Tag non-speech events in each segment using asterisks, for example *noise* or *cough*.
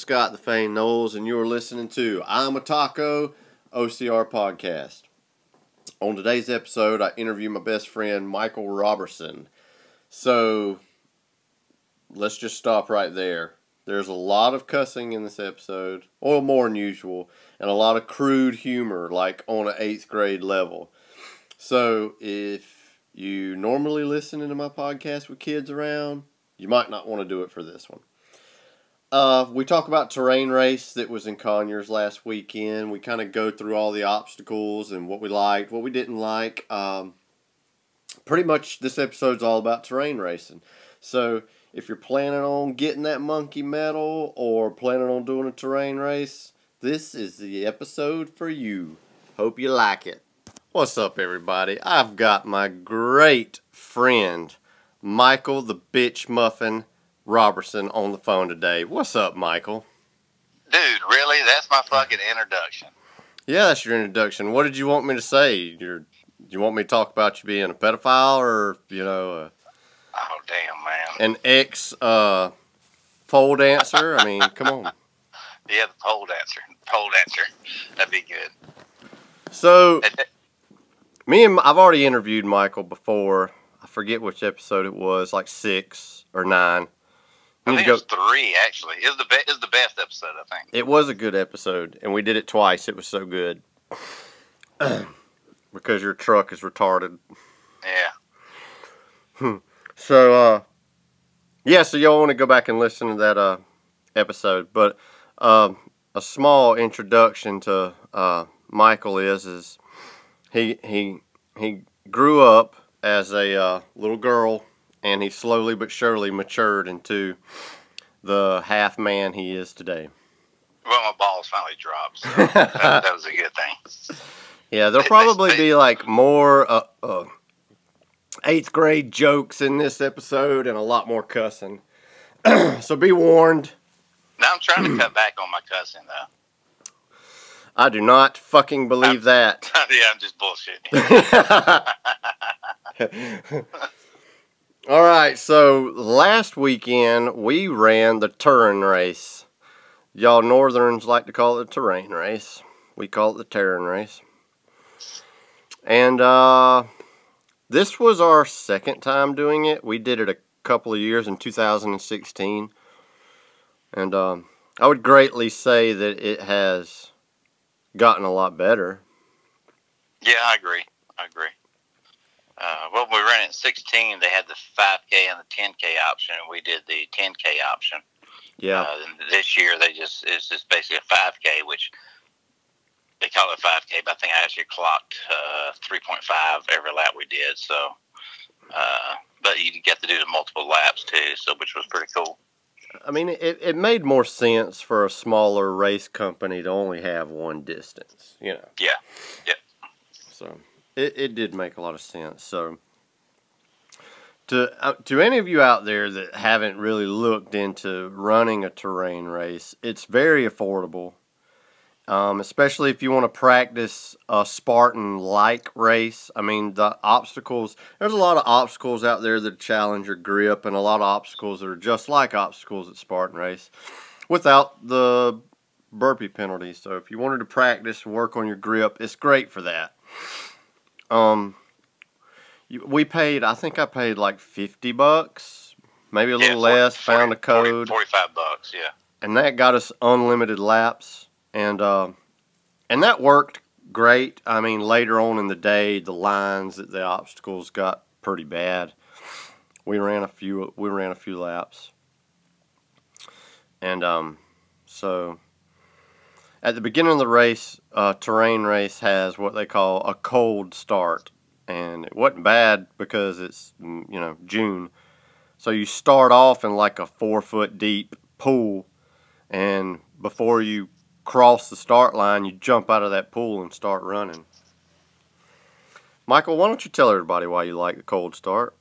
Scott the Fane Knowles, and you're listening to I'm a Taco OCR podcast. On today's episode, I interview my best friend Michael Robertson. So let's just stop right there. There's a lot of cussing in this episode, or more than usual, and a lot of crude humor, like on an eighth grade level. So if you normally listen to my podcast with kids around, you might not want to do it for this one. Uh, we talk about terrain race that was in Conyers last weekend. We kind of go through all the obstacles and what we liked, what we didn't like. Um, pretty much this episode's all about terrain racing. So if you're planning on getting that monkey medal or planning on doing a terrain race, this is the episode for you. Hope you like it. What's up, everybody? I've got my great friend, Michael the Bitch Muffin Robertson on the phone today. What's up, Michael? Dude, really? That's my fucking introduction. Yeah, that's your introduction. What did you want me to say? You're, you want me to talk about you being a pedophile or, you know, uh, Oh, damn, man. an ex uh, pole dancer? I mean, come on. *laughs* Yeah, the pole dancer. Pole dancer. That'd be good. So, me and I've already interviewed Michael before. I forget which episode it was, like six or nine. I think it was three, actually. Was the, be- was the best episode, I think. It was a good episode, and we did it twice. It was so good. *clears throat* because your truck is retarded. Yeah. So, uh, yeah, so y'all want to go back and listen to that uh, episode. But um a small introduction to uh, Michael is is he he he grew up as a uh, little girl, and he slowly but surely matured into the half man he is today. Well, my balls finally dropped, so *laughs* that, that was a good thing. Yeah, there'll probably be like more uh, uh, eighth grade jokes in this episode and a lot more cussing. *clears throat* so be warned. Now I'm trying to cut back on my cussing, though. I do not fucking believe *laughs* that. yeah, I'm just bullshitting. *laughs* All right, so last weekend we ran the Turin race. Y'all Northerns like to call it the terrain race. We call it the Turin race. And uh, this was our second time doing it. We did it a couple of years in 2016. And um, I would greatly say that it has gotten a lot better. yeah, I agree. I agree. Uh, well, we ran it in 16. They had the 5K and the 10K option, and we did the 10K option. Yeah. Uh, and this year they just it's just basically a 5K, which they call it 5K, but I think I actually clocked uh, 3.5 every lap we did. So, uh, but you get to do the multiple laps too, so which was pretty cool. I mean, it, it made more sense for a smaller race company to only have one distance, you know. Yeah, yeah. So it, it did make a lot of sense. So to uh, to any of you out there that haven't really looked into running a terrain race, it's very affordable. Um, especially if you want to practice a Spartan like race. I mean, the obstacles, there's a lot of obstacles out there that challenge your grip, and a lot of obstacles that are just like obstacles at Spartan race without the burpee penalty. So if you wanted to practice and work on your grip, it's great for that. Um, we paid, I think I paid like 50 bucks, maybe a yeah, little 40 less, found a 40 code, 45 bucks. Yeah, and that got us unlimited laps. And, uh, and that worked great. I mean, later on in the day, the lines, that the obstacles got pretty bad. We ran a few. We ran a few laps, and um, so at the beginning of the race, uh, terrain race has what they call a cold start, and it wasn't bad because it's mm, you know June. So you start off in like a four foot deep pool, and before you cross the start line, you jump out of that pool and start running. Michael, why don't you tell everybody why you like the cold start?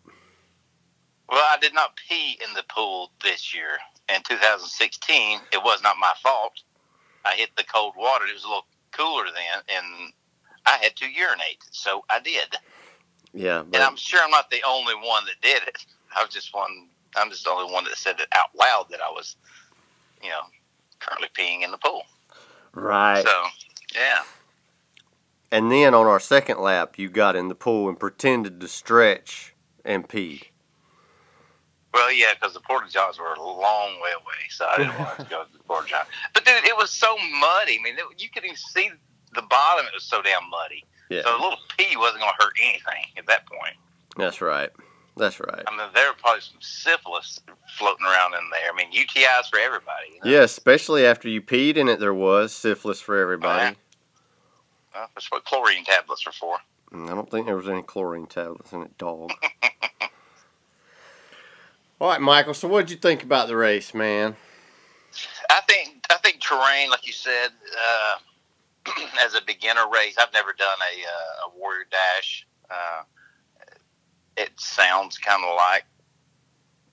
Well, I did not pee in the pool this year. In 2016, it was not my fault. I hit the cold water. It was a little cooler then, and I had to urinate, so I did. Yeah, and I'm sure I'm not the only one that did it. I was just one. I'm just the only one that said it out loud that I was, you know, currently peeing in the pool. Right. So, yeah. And then on our second lap, you got in the pool and pretended to stretch and peed. Well, yeah, because the porta johns were a long way away, so I didn't want to go to the porta john. *laughs* But dude, it was so muddy. I mean, it, you could even see the bottom. It was so damn muddy. Yeah. So a little pee wasn't going to hurt anything at that point. That's right. That's right. I mean, there were probably some syphilis floating around in there. I mean, UTIs for everybody. You know? Yeah, especially after you peed in it, there was syphilis for everybody. Well, that's what chlorine tablets are for. Mm, I don't think there was any chlorine tablets in it, dog. *laughs* All right, Michael. So, what did you think about the race, man? I think I think terrain, like you said, uh, *clears throat* as a beginner race, I've never done a, uh, a warrior dash. Uh, it sounds kind of like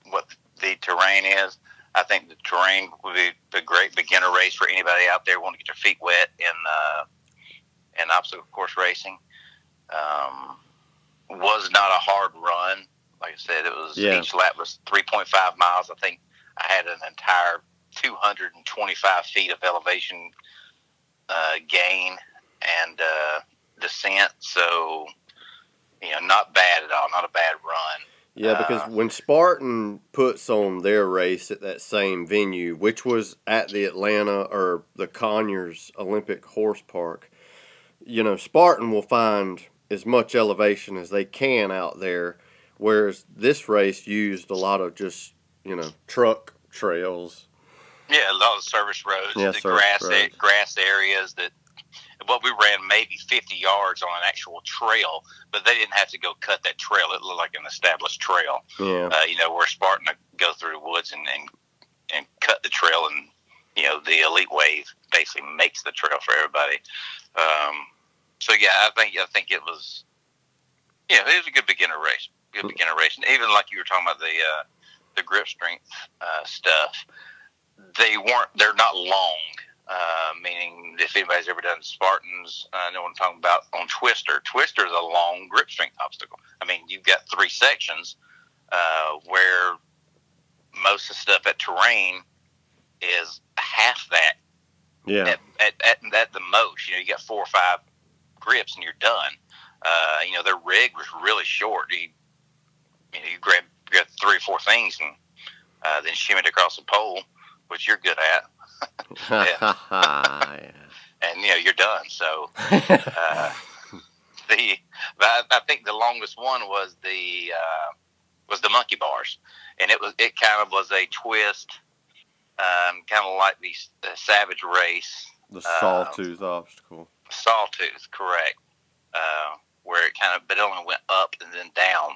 what the terrain is. I think the terrain would be a great beginner race for anybody out there wanting to get their feet wet in uh, in obstacle course racing. Um, was not a hard run. Like I said, it was Yeah. each lap was 3.5 miles. I think I had an entire 225 feet of elevation uh, gain and uh, descent. So, you know, not bad at all. Not a bad run. Yeah, because Uh, when Spartan puts on their race at that same venue, which was at the Atlanta or the Conyers Olympic Horse Park, you know, Spartan will find as much elevation as they can out there, whereas this race used a lot of just, you know, truck trails. Yeah, a lot of service roads, Yeah, the grass roads. grass areas that. Well, we ran maybe 50 yards on an actual trail, but they didn't have to go cut that trail. It looked like an established trail. Yeah. Uh, you know, where Spartan go through the woods and, and and cut the trail, and you know, the elite wave basically makes the trail for everybody. Um, so yeah, I think I think it was, yeah, it was a good beginner race, good and even like you were talking about the uh, the grip strength uh, stuff, they weren't, they're not long. Uh, meaning, if anybody's ever done Spartans, I know what I'm talking about on Twister. Twister is a long grip strength obstacle. I mean, you've got three sections uh, where most of the stuff at terrain is half that Yeah. at, at, at, at the most. You know, you got four or five grips and you're done. Uh, you know, their rig was really short. You, you know, you grab, grab three or four things and uh, then shimmy it across the pole, which you're good at, *laughs* yeah. and you know you're done. So *laughs* uh, the I, I think the longest one was the uh, was the monkey bars, and it was it kind of was a twist, um, kind of like the uh, Savage Race the sawtooth obstacle. Sawtooth, correct. Uh, where it kind of, but it only went up and then down,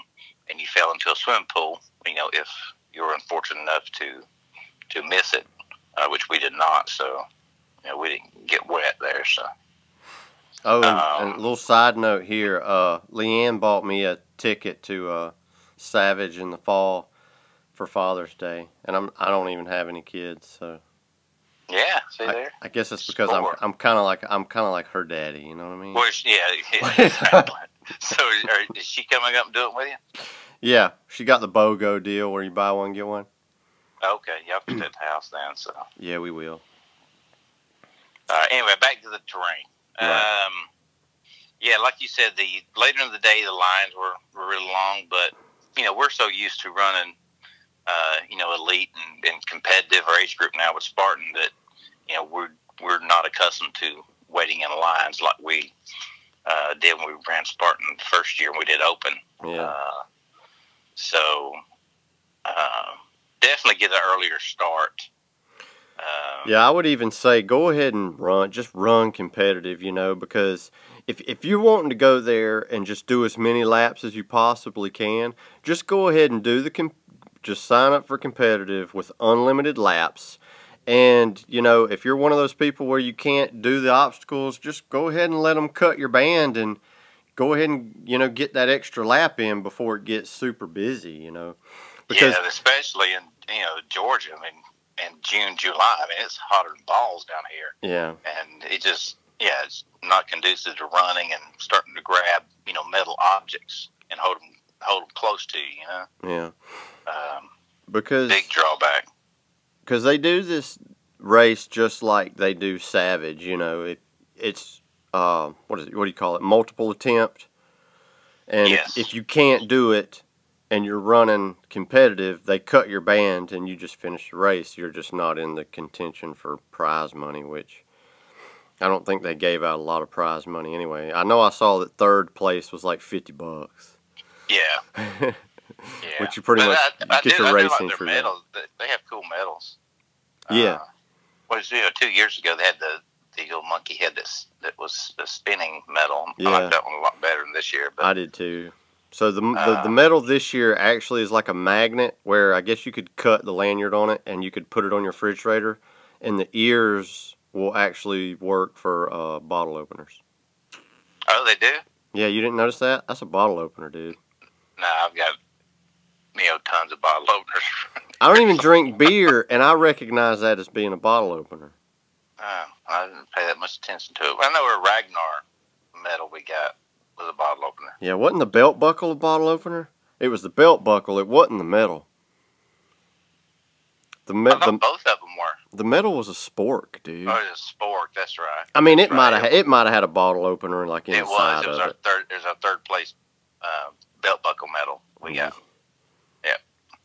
and you fell into a swimming pool. You know, if you were unfortunate enough to to miss it, uh, which we did not. So, you know, we didn't get wet there. So, Oh, and, Um, and a little side note here. Uh, Leanne bought me a ticket to uh, Savage in the fall for Father's Day, and I'm I don't even have any kids, so yeah, see I, there. I guess it's because I'm I'm kind of like I'm kind of like her daddy. You know what I mean? Well, yeah, yeah *laughs* *laughs* exactly. So, are, is she coming up and doing it with you? Yeah, she got the BOGO deal where you buy one get one. Okay, y'all can do it at the house then. So, Yeah, we will. Uh, anyway, back to the terrain. Right. Um, yeah, like you said, the later in the day the lines were, were really long, but you know we're so used to running, uh, you know, elite and, and competitive or age group now with Spartan that you know we're we're not accustomed to waiting in lines like we uh, did when we ran Spartan the first year we did open. Yeah. Uh, so uh, definitely get an earlier start. Um, Yeah, I would even say go ahead and run, just run competitive, you know, because if if you're wanting to go there and just do as many laps as you possibly can, just go ahead and do the com- just sign up for competitive with unlimited laps. And you know, if you're one of those people where you can't do the obstacles, just go ahead and let them cut your band and go ahead and you know get that extra lap in before it gets super busy. You know, yeah, especially in you know Georgia. I mean, in June, July. I mean, it's hotter than balls down here. Yeah, and it just yeah, it's not conducive to running and starting to grab you know metal objects and hold them hold them close to you. You know. Yeah. Um, because big drawback. Because they do this race just like they do Savage. You know, it, it's uh, what is it? What do you call it? Multiple attempt. And yes. if, if you can't do it, and you're running competitive, they cut your band and you just finish the race. You're just not in the contention for prize money, which I don't think they gave out a lot of prize money anyway. I know I saw that third place was like fifty bucks. Yeah. *laughs* yeah. Which you pretty but much I, I get your racing like for their that. They- have cool medals. Yeah. Uh, was you know two years ago they had the the little monkey head that's that was the spinning medal. Yeah. I Yeah. like that one a lot better than this year. But I did too. So the, the Uh, the metal this year actually is like a magnet where I guess you could cut the lanyard on it and you could put it on your refrigerator, and the ears will actually work for uh, bottle openers. oh, they do. Yeah, you didn't notice that? That's a bottle opener, dude. No, I've got you know tons of bottle openers. I don't even *laughs* drink beer, and I recognize that as being a bottle opener. Oh, I didn't pay that much attention to it. I know a Ragnar medal we got was a bottle opener. Yeah, wasn't the belt buckle a bottle opener? It was the belt buckle. It wasn't the metal. The, me- the, both of them were. the metal was a spork, dude. Oh, it's a spork. That's right. I mean, it That's might have it might have had a bottle opener like It inside was. It was of our it. third. It was our third place uh, belt buckle medal we got.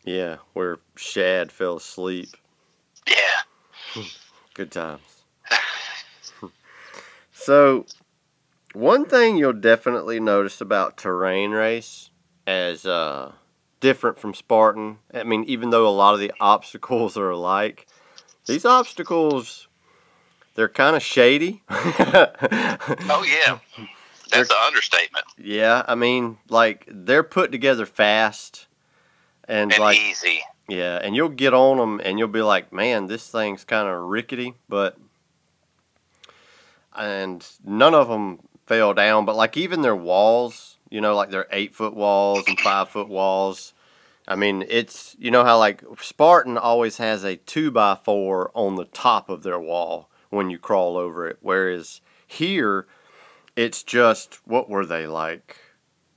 Yeah, where Shad fell asleep. Yeah. Good times. so, one thing you'll definitely notice about terrain race as uh, different from Spartan. I mean, even though a lot of the *laughs* obstacles are alike, these obstacles they're kind of shady. *laughs* Oh yeah. That's an understatement. Yeah, I mean, like they're put together fast, and, And like easy. yeah, and you'll get on them, and you'll be like, man, this thing's kind of rickety, but and none of them fell down. But like even their walls, you know, like their eight foot walls and five foot walls. I mean, it's you know how like Spartan always has a two by four on the top of their wall when you crawl over it, whereas here it's just what were they like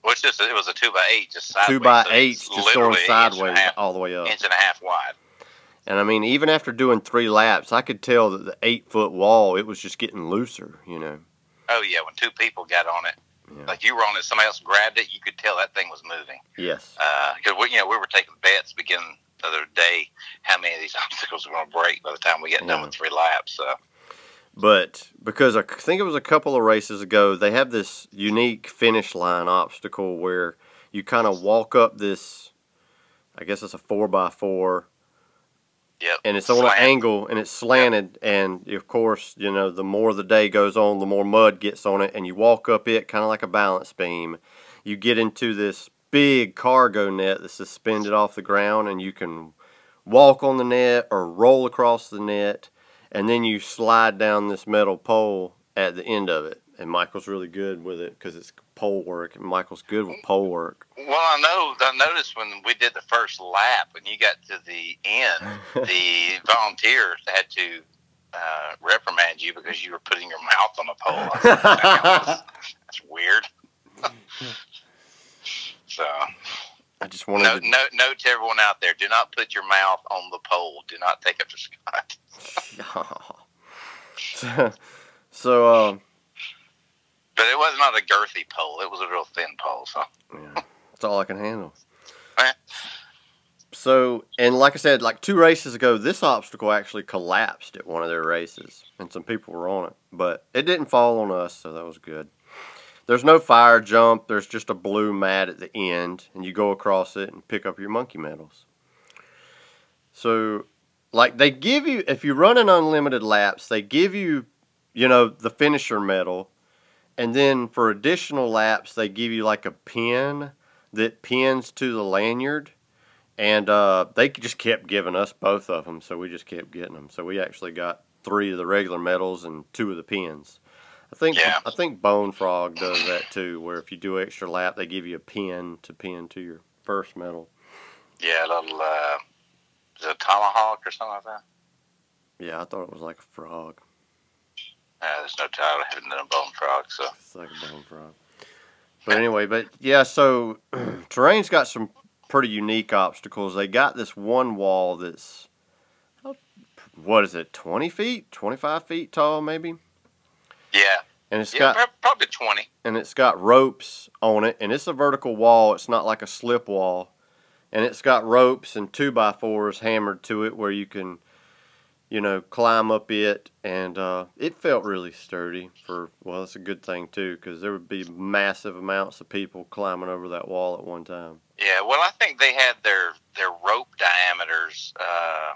Well, it's just it was a two by eight, just sideways. two by so eights it's just going literally an inch and a sideways half- all the way up. Inch and a half wide. And I mean, even after doing three laps, I could tell that the eight foot wall it was just getting looser. You know. Oh yeah, when two people got on it, Yeah. like you were on it, somebody else grabbed it, you could tell that thing was moving. Yes. Uh, because we, you know, we were taking bets beginning the other day how many of these *laughs* obstacles were going to break by the time we get done Yeah. with three laps. So But because I think it was a couple of races ago, they have this unique finish line obstacle where you kind of walk up this. I guess it's a four by four, yep. and it's on an angle and it's slanted and of course you know the more the day goes on the more mud gets on it and you walk up it kind of like a balance beam you get into this big cargo net that's suspended off the ground and you can walk on the net or roll across the net and then you slide down this metal pole at the end of it and michael's really good with it because it's pole work and michael's good with pole work Well, I know. I noticed when we did the first lap, when you got to the end, *laughs* the volunteers had to uh, reprimand you because you were putting your mouth on the pole. Said, "That's- *laughs* That's weird. *laughs* so, i just wanted no, to no, note to everyone out there: do not put your mouth on the pole. Do not take after Scott. so, so um, But it was not a girthy pole; it was a real thin pole. So, yeah, that's all I can handle. So, and like I said, like two races ago, this obstacle actually collapsed at one of their races, and some people were on it, but it didn't fall on us, so that was good. There's no fire jump. There's just a blue mat at the end, and you go across it and pick up your monkey medals. So, like they give you, if you run an unlimited laps, they give you, you know, the finisher medal, and then for additional laps, they give you like a pin that pins to the lanyard. And uh, they just kept giving us both of them, so we just kept getting them. So we actually got three of the regular medals and two of the pins. I think Yeah. I think Bone Frog does that too, where if you do extra lap, they give you a pin to pin to your first medal. Yeah, a little uh, is it a tomahawk or something like that? Yeah, I thought it was like a frog. Uh, there's no title. hidden haven't a bone frog, so It's like a bone frog. But anyway, but yeah, so *clears throat* terrain's got some pretty unique obstacles. They got this one wall that's what is it, twenty feet, twenty five feet tall, maybe, yeah, and it's yeah, got probably twenty. and it's got ropes on it, and it's a vertical wall. It's not like a slip wall, and it's got ropes and two by fours hammered to it where you can, you know, climb up it, and uh, it felt really sturdy. For well, it's a good thing too, because there would be massive amounts of people climbing over that wall at one time. Yeah, well, I think they had their their rope diameters uh,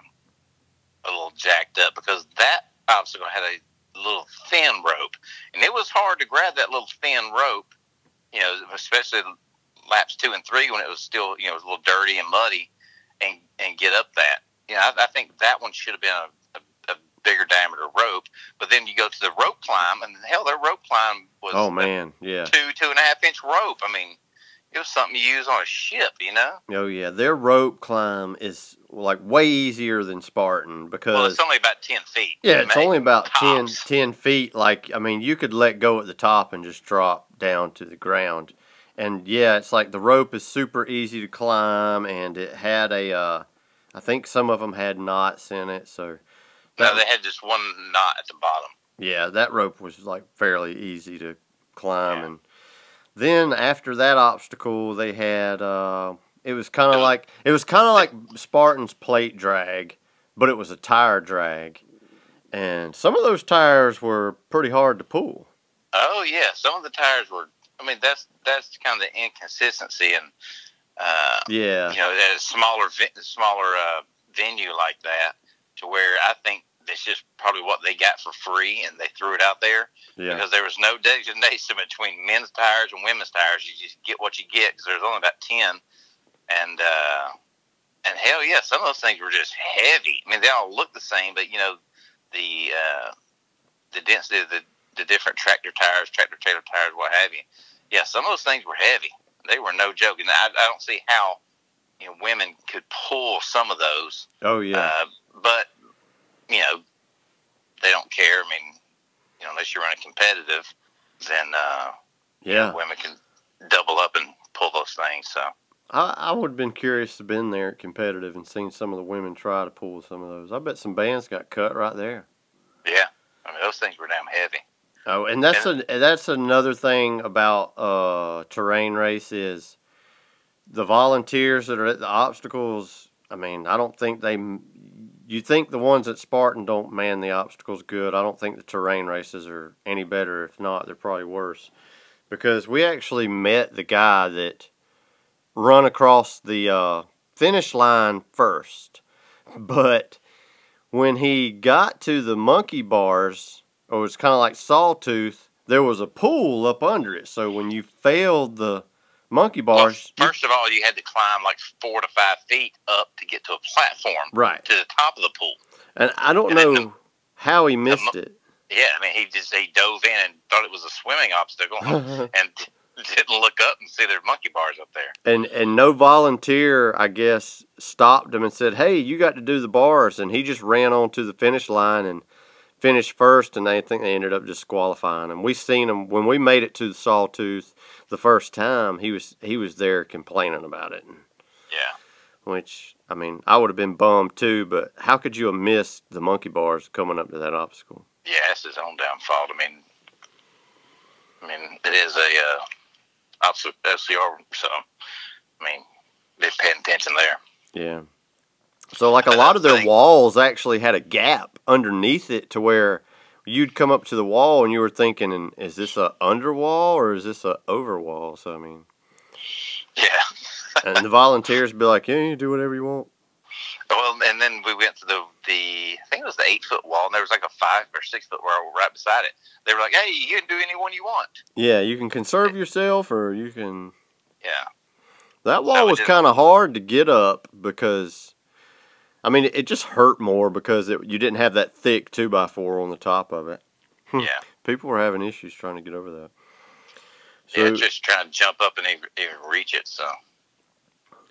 a little jacked up because that obstacle had a little thin rope, and it was hard to grab that little thin rope. You know, especially laps two and three when it was still you know it was a little dirty and muddy, and and get up that. You know, I, I think that one should have been a, a, a bigger diameter rope. But then you go to the rope climb, and hell, their rope climb was Oh man, yeah, two two and a half inch rope. I mean, it was something you use on a ship. You know. oh yeah. Their rope climb is like way easier than Spartan because Well, it's only about ten feet. Yeah, it's only about 10, tops. 10 feet. Like, I mean, you could let go at the top and just drop down to the ground. And yeah, it's like the rope is super easy to climb, and it had a, uh, I think some of them had knots in it. So, No, they had just one knot at the bottom. yeah, that rope was like fairly easy to climb. Yeah. And then after that obstacle, they had, uh, it was kind of like, it was kind of like Spartan's plate drag, but it was a tire drag. And some of those tires were pretty hard to pull. Oh yeah, some of the tires were. I mean, that's that's kind of the inconsistency and uh, Yeah. you know at a smaller smaller uh, venue like that, to where I think it's just probably what they got for free and they threw it out there Yeah. because there was no designation between men's tires and women's tires. You just get what you get because there's only about ten, and uh, and hell yeah, some of those things were just heavy. I mean, they all look the same, but you know the uh, the density of the the different tractor tires, tractor trailer tires, what have you. Yeah, some of those things were heavy. They were no joke, and I, I don't see how you know women could pull some of those. Oh yeah. Uh, but you know, they don't care. I mean, you know, unless you're running competitive, then uh, you know, yeah. women can double up and pull those things. So I, I would have been curious to been there competitive and seen some of the women try to pull some of those. I bet some bands got cut right there. yeah, I mean, those things were damn heavy. Oh, and that's a that's another thing about uh terrain race is the volunteers that are at the obstacles. I mean, I don't think they. You think the ones at Spartan don't man the obstacles good? I don't think the terrain races are any better. If not, they're probably worse. Because we actually met the guy that run across the uh, finish line first, but when he got to the monkey bars, or it's kind of like sawtooth, there was a pool up under it. So when you failed the monkey bars, you- first of all, you had to climb like four to five feet up to get to a platform right? to the top of the pool. And I don't and know how he missed it. Yeah, I mean, he just he dove in and thought it was a swimming obstacle, *laughs* and didn't look up and see their monkey bars up there. and and no volunteer, I guess, stopped him and said, "Hey, you got to do the bars." And he just ran on to the finish line and finished first. And they think they ended up disqualifying him. We seen him when we made it to the Sawtooth the first time. He was he was there complaining about it, Yeah, which I mean, I would have been bummed too. But how could you have missed the monkey bars coming up to that obstacle? yeah, it's his own damn fault. I mean, I mean, it is a uh, LCR, so I mean, they're paying attention there. Yeah. So like a lot of their walls actually had a gap underneath it to where you'd come up to the wall and you were thinking, is this a underwall or is this a overwall? So I mean, Yeah. and the volunteers would be like, yeah, you do whatever you want. Well, and then we went to the the I think it was the eight foot wall, and there was like a five or six foot wall right beside it. They were like, "Hey, you can do any one you want." Yeah, you can conserve yourself, or you can. Yeah. That wall it was kind of hard to get up because, I mean, it just hurt more because it, you didn't have that thick two by four on the top of it. Hmm. Yeah. People were having issues trying to get over that. So, yeah, just trying to jump up and even, even reach it. So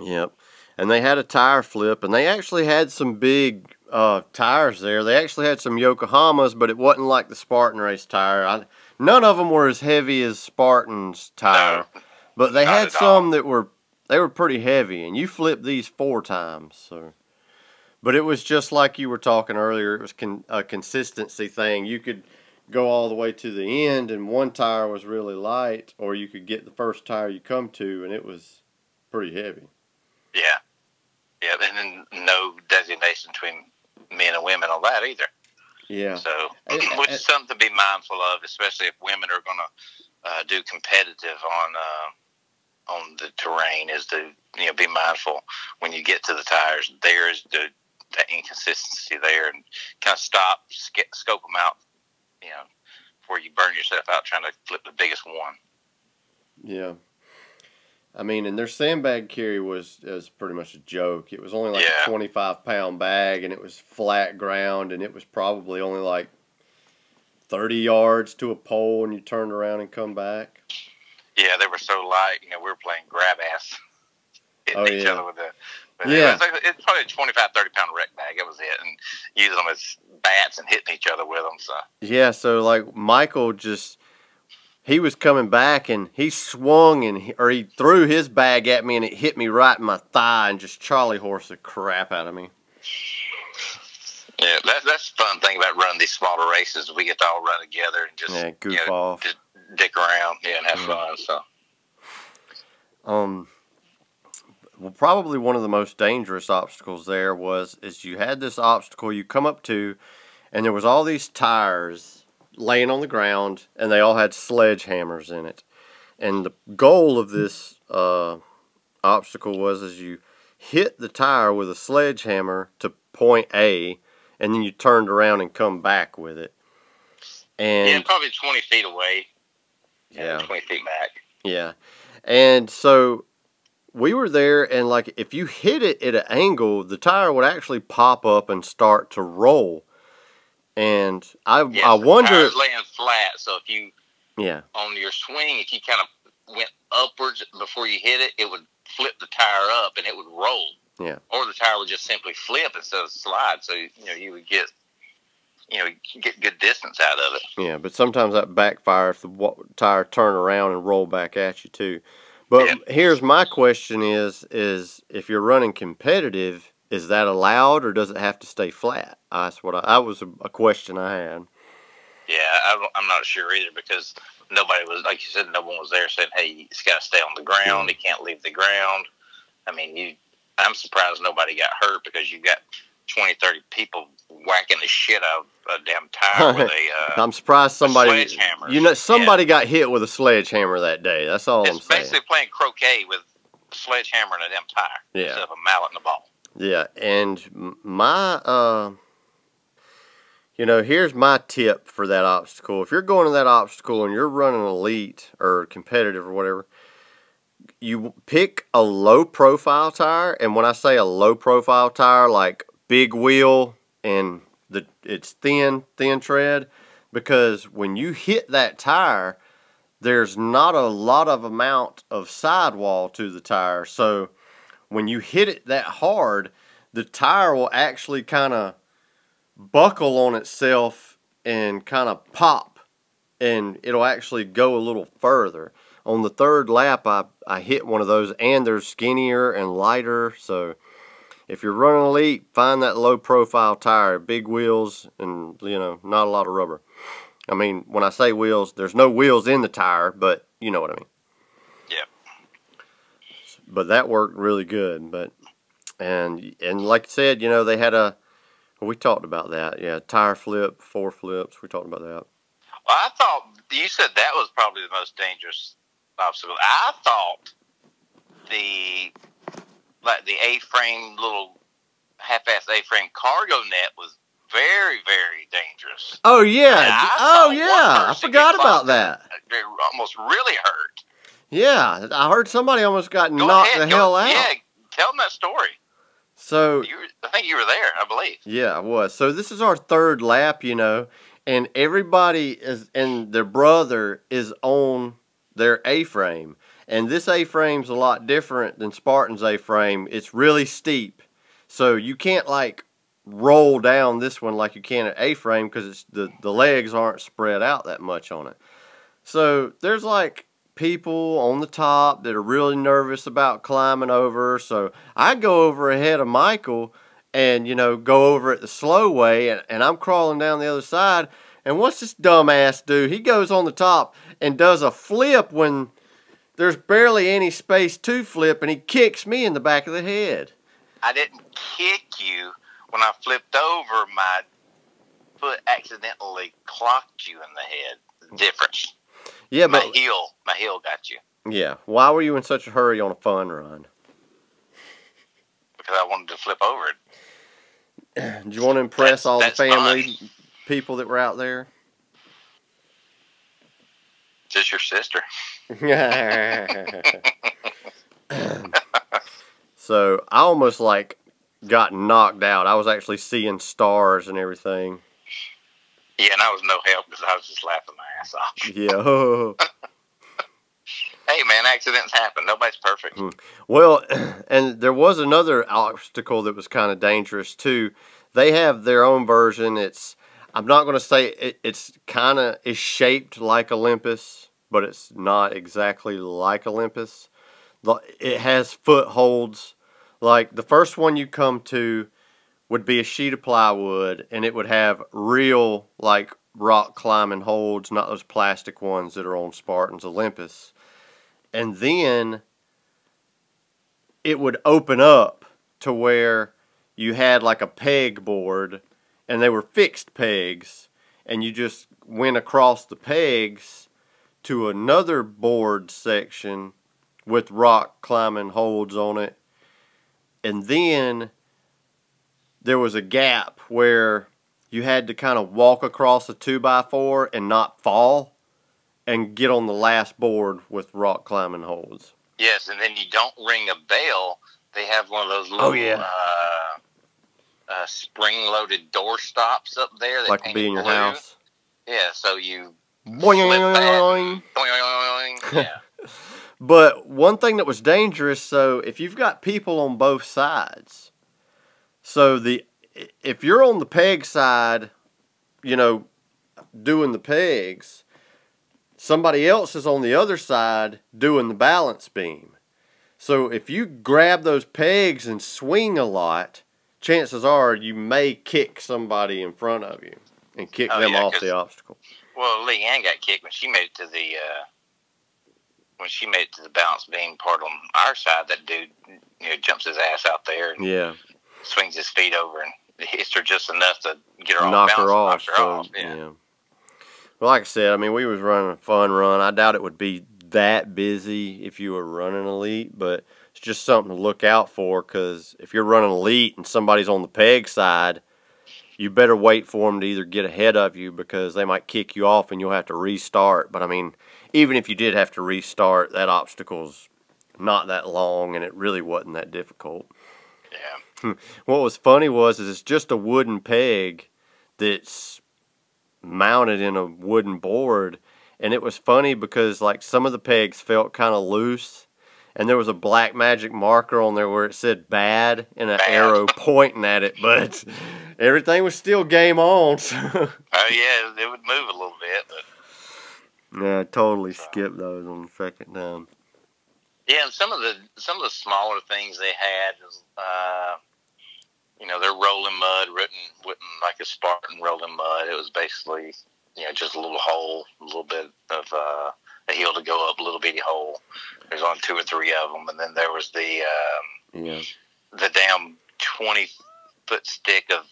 Yep. And they had a tire flip, and they actually had some big uh, tires there. They actually had some Yokohamas, but it wasn't like the Spartan race tire. I, none of them were as heavy as Spartan's tire, but they had at all. some that were they were pretty heavy. And you flipped these four times, so. But it was just like you were talking earlier. It was con- a consistency thing. You could go all the way to the end, and one tire was really light, or you could get the first tire you come to, and it was pretty heavy. yeah, yeah, and then no designation between men and women on that either. Yeah. So, *clears throat* which is something to be mindful of, especially if women are going to uh, do competitive on uh, on the terrain. Is to you know be mindful when you get to the tires. There is the that inconsistency there, and kind of stop, sc- scope them out. You know, before you burn yourself out trying to flip the biggest one. Yeah. I mean, and their sandbag carry was was pretty much a joke. It was only like Yeah. a twenty five pound bag, and it was flat ground, and it was probably only like thirty yards to a pole, and you turned around and come back. Yeah, they were so light. You know, we were playing grab ass, *laughs* hitting Oh, each yeah. other with the. Yeah. It like, it's probably a 25, 30 pound wreck bag. That was it, and using them as bats and hitting each other with them. So Yeah, so like Michael just he was coming back and he swung and he, or he threw his bag at me and it hit me right in my thigh and just Charlie horse the crap out of me. yeah, that's that's the fun thing about running these smaller races. We get to all run together and just Yeah, goof you know, off. just dick around, yeah, and have Mhm. fun. So Um, well, probably one of the most dangerous obstacles there was is you had this obstacle you come up to, and there was all these tires laying on the ground, and they all had sledgehammers in it, and the goal of this uh, obstacle was as you hit the tire with a sledgehammer to point A, and then you turned around and come back with it, yeah, and probably 20 feet away, yeah. 20 feet back. Yeah. And so we were there, and like if you hit it at an angle, the tire would actually pop up and start to roll. And I, Yeah, I the wonder, tire's laying flat, so if you yeah, on your swing, if you kind of went upwards before you hit it, it would flip the tire up and it would roll. Yeah. Or the tire would just simply flip instead of slide. So you know you would get you know get good distance out of it. yeah. But sometimes that backfire if the tire turn around and roll back at you too. But Yeah. here's my question: is is if you're running competitive, is that allowed or does it have to stay flat? That's what I, that was a, a question I had. Yeah, I, I'm not sure either because nobody was like you said. No one was there saying, "Hey, it's got to stay on the ground. It can't leave the ground." I mean, you. I'm surprised nobody got hurt because you got 20, 30 people whacking the shit out of a damn tire with a. *laughs* Uh, I'm surprised somebody, sledgehammer. you know, somebody got hit with a sledgehammer that day. That's all I'm it's basically playing croquet with a sledgehammer and a damn tire Yeah. instead of a mallet and a ball. Yeah, and my, uh, you know, here's my tip for that obstacle. If you're going to that obstacle and you're running elite or competitive or whatever, you pick a low profile tire. And when I say a low profile tire, like big wheel and the it's thin, thin tread, because when you hit that tire, there's not a lot of amount of sidewall to the tire. So when you hit it that hard, the tire will actually kind of buckle on itself and kind of pop and it'll actually go a little further. On the third lap, I, I hit one of those, and they're skinnier and lighter. So, if you're running elite, find that low profile tire, big wheels, and you know, not a lot of rubber. I mean, when I say wheels, there's no wheels in the tire, but you know what I mean. But that worked really good. But and and like I said, you know, they had a we talked about that. Yeah, tire flip, four flips. We talked about that. Well, I thought you said that was probably the most dangerous obstacle. I thought the like the A-frame little half-ass A-frame cargo net was very, very dangerous. Oh yeah. Oh yeah. I forgot about that. They almost really hurt. Yeah, I heard somebody almost got Go knocked ahead, the go- hell out. Yeah, tell them that story. So You, I think you were there. I believe. Yeah, I was. So this is our third lap, you know, and everybody is and their brother is on their A frame. And this A frame's a lot different than Spartan's A frame. It's really steep. So you can't like roll down this one like you can at A frame because it's the, the legs aren't spread out that much on it. So there's like people on the top that are really nervous about climbing over. So I go over ahead of Michael and you know go over it the slow way and, and i'm crawling down the other side and what's this dumbass do he goes on the top and does a flip when there's barely any space to flip and he kicks me in the back of the head I didn't kick you when I flipped over. My foot accidentally clocked you in the head. Difference. Yeah My but heel, my heel got you. Yeah. Why were you in such a hurry on a fun run? Because I wanted to flip over it. *clears throat* do you want to impress That's- all the that's family people that were out there? Just your sister. *laughs* *laughs* so i almost like got knocked out. I was actually seeing stars and everything Yeah, and I was no help because I was just laughing my ass off. *laughs* yeah *laughs* Hey, man, accidents happen. Nobody's perfect. Hmm. Well, *clears throat* and there was another obstacle that was kind of dangerous too. They have their own version. It's I'm not going to say it, it's kind of is shaped like Olympus, but it's not exactly like Olympus. It has footholds. Like the first one you come to would be a sheet of plywood, and it would have real like rock climbing holds, not those plastic ones that are on Spartan's Olympus. And then it would open up to where you had like a peg board and they were fixed pegs and you just went across the pegs to another board section with rock climbing holds on it and then there was a gap where you had to kind of walk across a two by four and not fall and get on the last board with rock climbing holds Yes, and then you don't ring a bell. They have one of those little Oh, yeah. uh, uh, spring-loaded door stops up there. That like be in your blue. house Yeah, so you Boing. Boing. *laughs* yeah. But one thing that was dangerous, so if you've got people on both sides, so the if you're on the peg side, you know, doing the pegs, somebody else is on the other side doing the balance beam. So if you grab those pegs and swing a lot, chances are you may kick somebody in front of you and kick Oh, them yeah, off the obstacle. Well, Lee Ann got kicked when she made it to the uh, when she made it to the balance beam part on our side. That dude, you know, jumps his ass out there and Yeah. Swings his feet over and hits her just enough to get her knock balance. her off. knocks her so, off. yeah. Yeah. Well, like I said, I mean, we was running a fun run. I doubt it would be that busy if you were running elite, but it's just something to look out for because if you're running elite and somebody's on the peg side, you better wait for them to either get ahead of you because they might kick you off and you'll have to restart. But I mean, even if you did have to restart, that obstacle's not that long and it really wasn't that difficult Yeah. *laughs* what was funny was is it's just a wooden peg that's mounted in a wooden board. And it was funny because like some of the pegs felt kind of loose. And there was a black magic marker on there where it said bad and an Bad. arrow pointing at it but everything was still game on *laughs* so Oh yeah, it would move a little bit, but yeah I totally skipped those on the second time. Yeah, and some of the some of the smaller things they had is, uh, you know, they're rolling mud, written, written like a Spartan rolling mud. It was basically, you know, just a little hole, a little bit of uh, a hill to go up, a little bitty hole. There's only two or three of them, and then there was the um, yeah the damn twenty foot stick of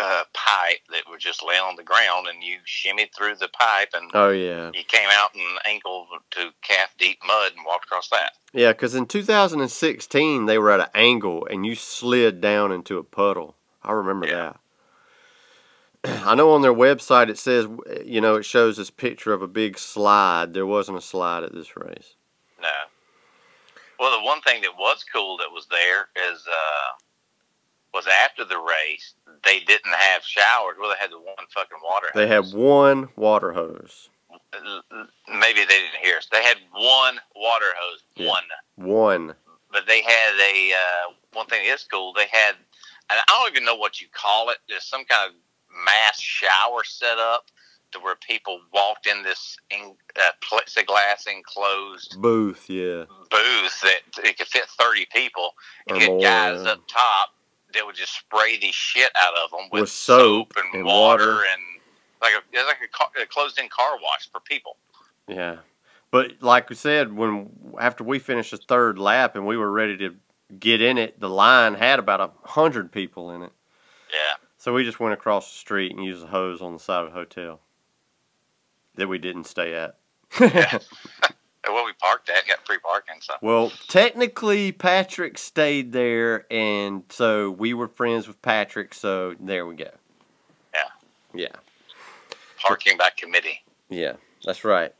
uh, pipe that would just lay on the ground, and you shimmied through the pipe, and Oh yeah, you came out in ankle to calf deep mud and walked across that. yeah. Because in 2016 they were at an angle and you slid down into a puddle. I remember Yeah. that. *clears throat* I know on their website it says, you know, it shows this picture of a big slide. There wasn't a slide at this race. No. Well, the one thing that was cool that was there is uh, was after the race they didn't have showers. Well, they had the one fucking water. Hose. They had one water hose. maybe they didn't hear us. They had one water hose, Yeah. one. One. But they had a uh, one thing that is cool. They had, and I don't even know what you call it. There's some kind of mass shower set up to where people walked in this in, uh, plexiglass enclosed Booth, yeah. booth that it could fit 30 people. And you had guys up top that would just spray the shit out of them with, With soap and, and water, water. and like a, it was like a, car, a closed-in car wash for people. Yeah. But like we said, when after we finished the third lap and we were ready to get in it, the line had about a hundred people in it. Yeah. So we just went across the street and used the hose on the side of the hotel that we didn't stay at. *laughs* Well, we parked at, got free parking, so well, technically Patrick stayed there and so we were friends with Patrick, so there we go. Yeah. Yeah. parking by committee. Yeah. That's right.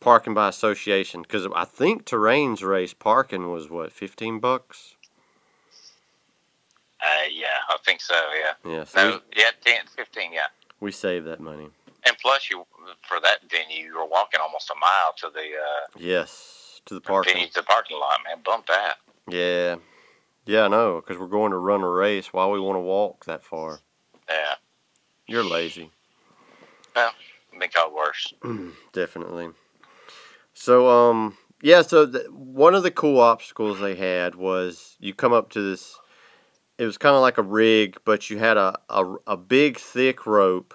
Parking by association because I think Terrain's race parking was what, 15 bucks? Uh, yeah, I think so. Yeah. Yeah. So we- yeah, 10, 15, yeah. we saved that money. And plus, you for that venue, you were walking almost a mile to the uh, Yes, to the parking. to the parking lot, man. Bump that. Yeah, yeah, I know, because we're going to run a race. Why we want to walk that far? Yeah, You're lazy, Well, been called worse. *clears throat* definitely. So, um, yeah. So th- one of the cool obstacles they had was you come up to this. It was kind of like a rig, but you had a, a a big thick rope,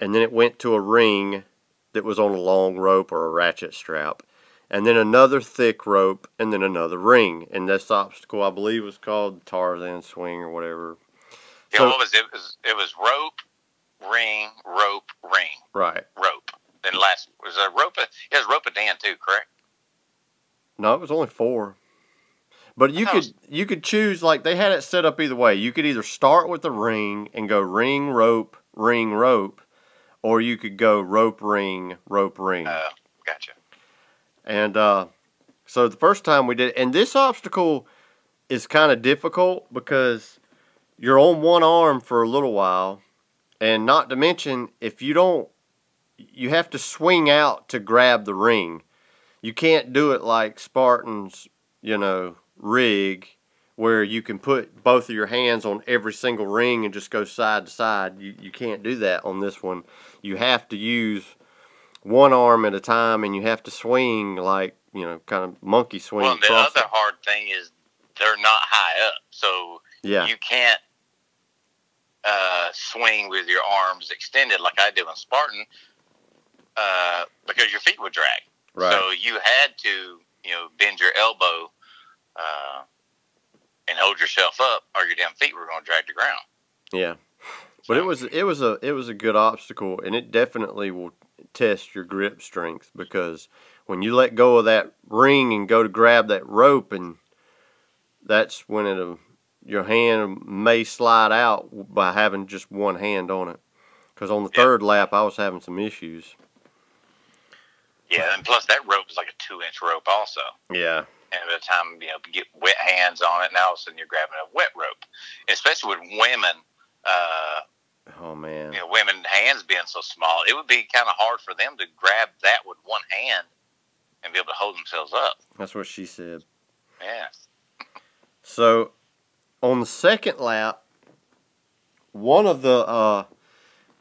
and then it went to a ring that was on a long rope or a ratchet strap, and then another thick rope, and then another ring. And this obstacle, I believe, was called Tarzan swing or whatever. Yeah, So- what was it? it? Was it was rope, ring, rope, ring, Right. rope. Then last was a rope. It was rope a dan too, correct? No, it was only four. But you could it you could choose like they had it set up either way. You could either start with the ring and go ring rope ring rope, or you could go rope ring rope ring. Uh, gotcha. And uh, so the first time we did, and this obstacle is kind of difficult because you're on one arm for a little while, and not to mention if you don't, you have to swing out to grab the ring. You can't do it like Spartans, you know, rig where you can put both of your hands on every single ring and just go side to side. You you can't do that on this one. You have to use one arm at a time and you have to swing like, you know, kind of monkey swing Well, the other it. hard thing is they're not high up, so Yeah. you can't uh, swing with your arms extended like I do in Spartan uh, because your feet would drag. right. So you had to, you know, bend your elbow uh, and hold yourself up, or your damn feet were going to drag the ground. Yeah. But it was it was a it was a good obstacle and it definitely will test your grip strength because when you let go of that ring and go to grab that rope and that's when it your hand may slide out by having just one hand on it. Because on the Yeah. third lap, I was having some issues. Yeah, and plus that rope is like a two-inch rope also. Yeah, And by the time you know you get wet hands on it, now all of a sudden you're grabbing a wet rope. Especially with women, uh, Oh man. you know, women hands being so small, it would be kind of hard for them to grab that with one hand and be able to hold themselves up. That's what she said. Yeah. So on the second lap, one of the uh,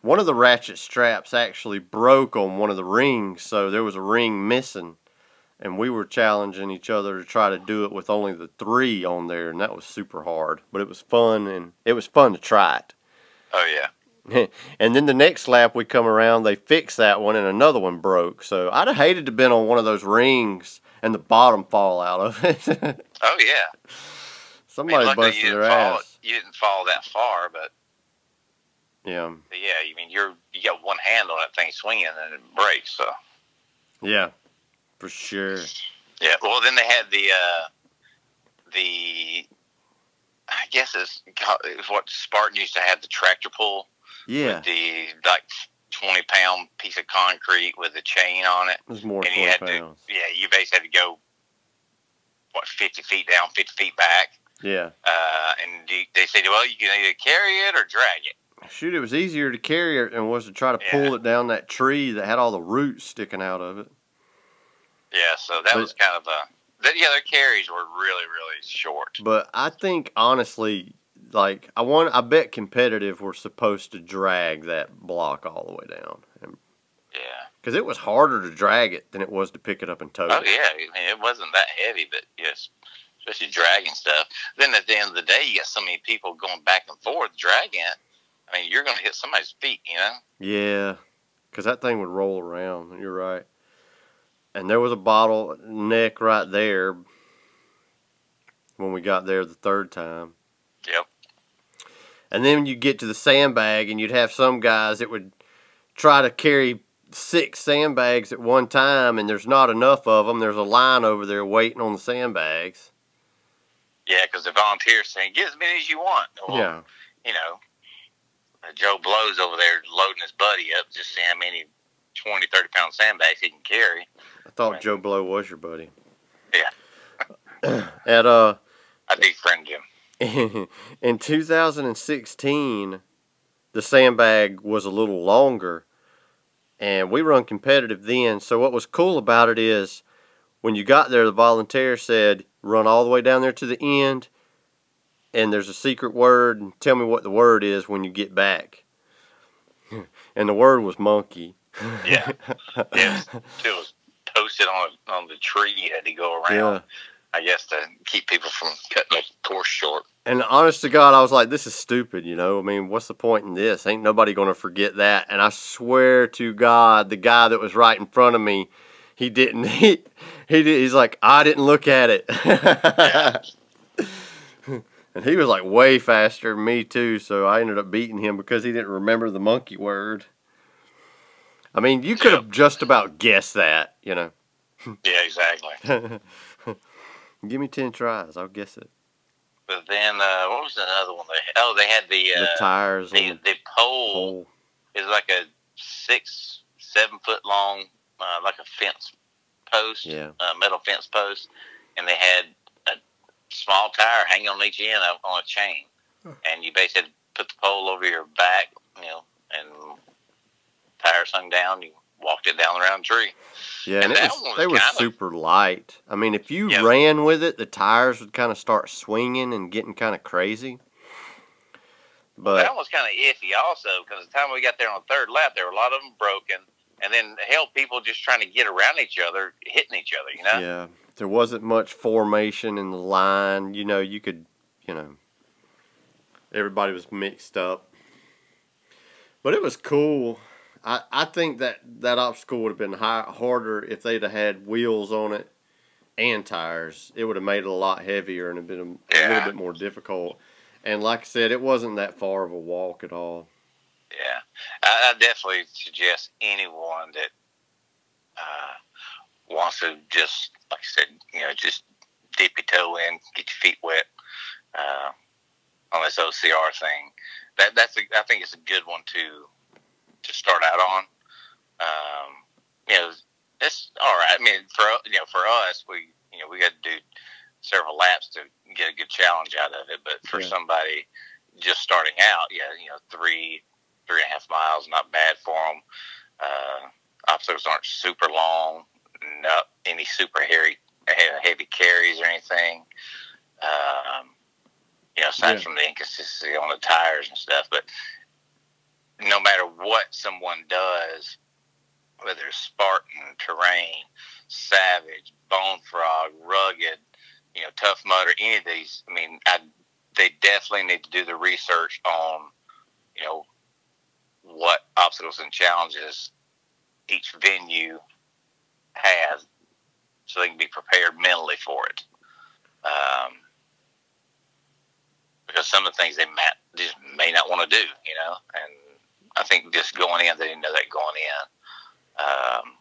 one of the ratchet straps actually broke on one of the rings, so there was a ring missing, and we were challenging each other to try to do it with only the three on there, and that was super hard, but it was fun and it was fun to try it. Oh yeah. *laughs* and then the next lap we come around, they fix that one, and another one broke. So I'd have hated to been on one of those rings and the bottom fall out of it. *laughs* Oh yeah. I mean, Somebody busted their fall. ass. You didn't fall that far, but Yeah. But yeah, I mean you're you got one hand on that thing swinging and it breaks. So Yeah. For sure. yeah. Well, then they had the uh, the I guess it's, it's what Spartan used to have the tractor pull. Yeah. With the like twenty pound piece of concrete with a chain on it. It was more and than you 20 had pounds. to yeah, you basically had to go what fifty feet down, fifty feet back. Yeah. Uh, and they said, well, you can either carry it or drag it. Shoot, it was easier to carry it than it was to try to pull it down that tree that had all the roots sticking out of it. Yeah, so that But- was kind of a. That, yeah, their carries were really, really short. But I think honestly, like I want, I bet competitive were supposed to drag that block all the way down, Yeah. because it was harder to drag it than it was to pick it up and tow Oh it. yeah, I mean, it wasn't that heavy, but yes, especially dragging stuff. Then at the end of the day, you got so many people going back and forth dragging it. I mean, you're going to hit somebody's feet, you know. Yeah, because that thing would roll around. You're right. And there was a bottle neck right there when we got there the third time. Yep. And then you get to the sandbag, and you'd have some guys that would try to carry six sandbags at one time, and there's not enough of them. There's a line over there waiting on the sandbags. Yeah, because the volunteers saying get as many as you want. Well, yeah. You know, Joe Blow's over there loading his buddy up, just seeing how many 20, 30 pound sandbags he can carry. I thought. Joe Blow was your buddy. Yeah. *clears throat* At uh, I befriended him. *laughs* in 2016, the sandbag was a little longer, and we run competitive then. So what was cool about it is, when you got there, the volunteer said, "Run all the way down there to the end, and there's a secret word, and tell me what the word is when you get back." *laughs* and the word was monkey. Yeah. *laughs* Yeah, it was, posted on on the tree. You had to go around. Yeah. I guess to keep people from cutting the course short. And honest to God, I was like, this is stupid, you know? I mean, what's the point in this? Ain't nobody going to forget that. And I swear to God, the guy that was right in front of me, he didn't, *laughs* he, he did, he's like, I didn't look at it. *laughs* and he was like way faster than me, too. So I ended up beating him because he didn't remember the monkey word. I mean, you could have just about guessed that, you know? *laughs* Yeah, exactly. *laughs* Give me 10 tries, I'll guess it. But then, uh, what was another one? They, oh, they had the The uh, tires the, on the the pole pole. is like a six, seven foot long, uh, like a fence post, Yeah. uh, metal fence post, and they had a small tire hanging on each end on a chain, and you basically put the pole over your back, you know, and tires hung down. You walked it down around the tree. Yeah, and, And it was, was they were kinda- super light. I mean, if you Yeah. ran with it, the tires would kind of start swinging and getting kind of crazy. But that was kind of iffy also because the time we got there on the third lap, there were a lot of them broken, and then hell, people just trying to get around each other, hitting each other. You know? yeah, there wasn't much formation in the line. You know, you could, you know, everybody was mixed up. But it was cool. I, I think that that obstacle would have been high, harder if they'd have had wheels on it and tires. It would have made it a lot heavier and have been a, a little bit more difficult. And like I said, it wasn't that far of a walk at all. Yeah, I, I definitely suggest anyone that uh, wants to just, like I said, you know, just dip your toe in, get your feet wet uh, on this OCR thing. That that's a, I think it's a good one to to start out on. Um, you know, it's all right. I mean, for you know, for us, we you know we got to do several laps to get a good challenge out of it. But for Yeah. somebody just starting out, yeah, you know, three three and a half miles, not bad for them. Uh, obstacles aren't super long, not any super hairy, heavy carries or anything. Um, you know, aside Yeah. from the inconsistency on the tires and stuff, but no matter what someone does, whether it's Spartan, terrain, savage, bone frog, rugged, you know, tough mudder, any of these, I mean, I, they definitely need to do the research on, you know, what obstacles and challenges each venue has so they can be prepared mentally for it. Um, because some of the things they may, just may not want to do, you know, and I think just going in, they didn't know that going in. Um,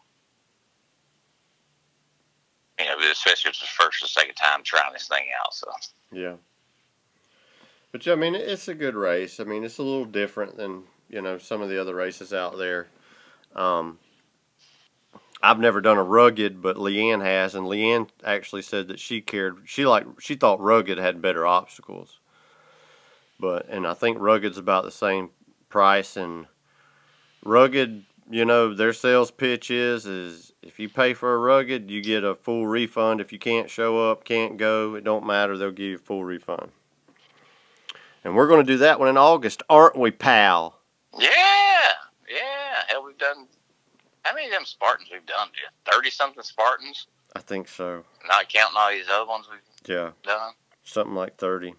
you know, especially if it's the first or second time trying this thing out. So Yeah. But I mean, it's a good race. I mean, it's a little different than you know some of the other races out there. Um, I've never done a rugged, but Leanne has, and Leanne actually said that she cared. She like she thought rugged had better obstacles. But and I think rugged's about the same price, and rugged, you know, their sales pitch is is if you pay for a rugged, you get a full refund. If you can't show up, can't go, it don't matter. They'll give you a full refund. And we're going to do that one in August, aren't we, pal? yeah, yeah. Hell, we've done. How many of them Spartans we've done? Thirty something Spartans, I think so. not counting all these other ones we've Yeah, done. something like 30.